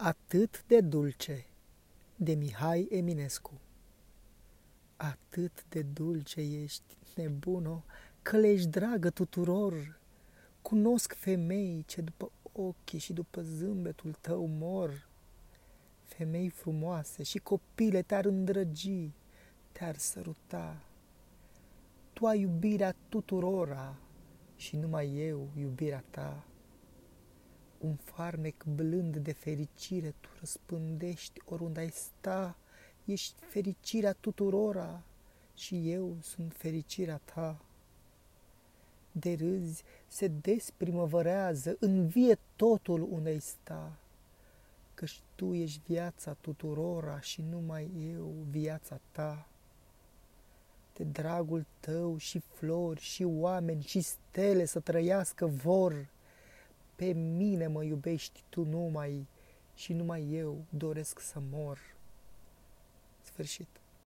Atât de dulce de Mihai Eminescu Atât de dulce ești, nebuno, că le ești dragă tuturor. Cunosc femei ce după ochii și după zâmbetul tău mor. Femei frumoase și copile te-ar îndrăgi, te-ar săruta. Tu ai iubirea tuturora și numai eu iubirea ta un farmec blând de fericire tu răspândești oriunde ai sta, ești fericirea tuturora și eu sunt fericirea ta. De râzi se desprimăvărează, învie totul unde ai sta, căci tu ești viața tuturora și numai eu viața ta. De dragul tău și flori și oameni și stele să trăiască vor, pe mine mă iubești tu numai și numai eu doresc să mor. Sfârșit.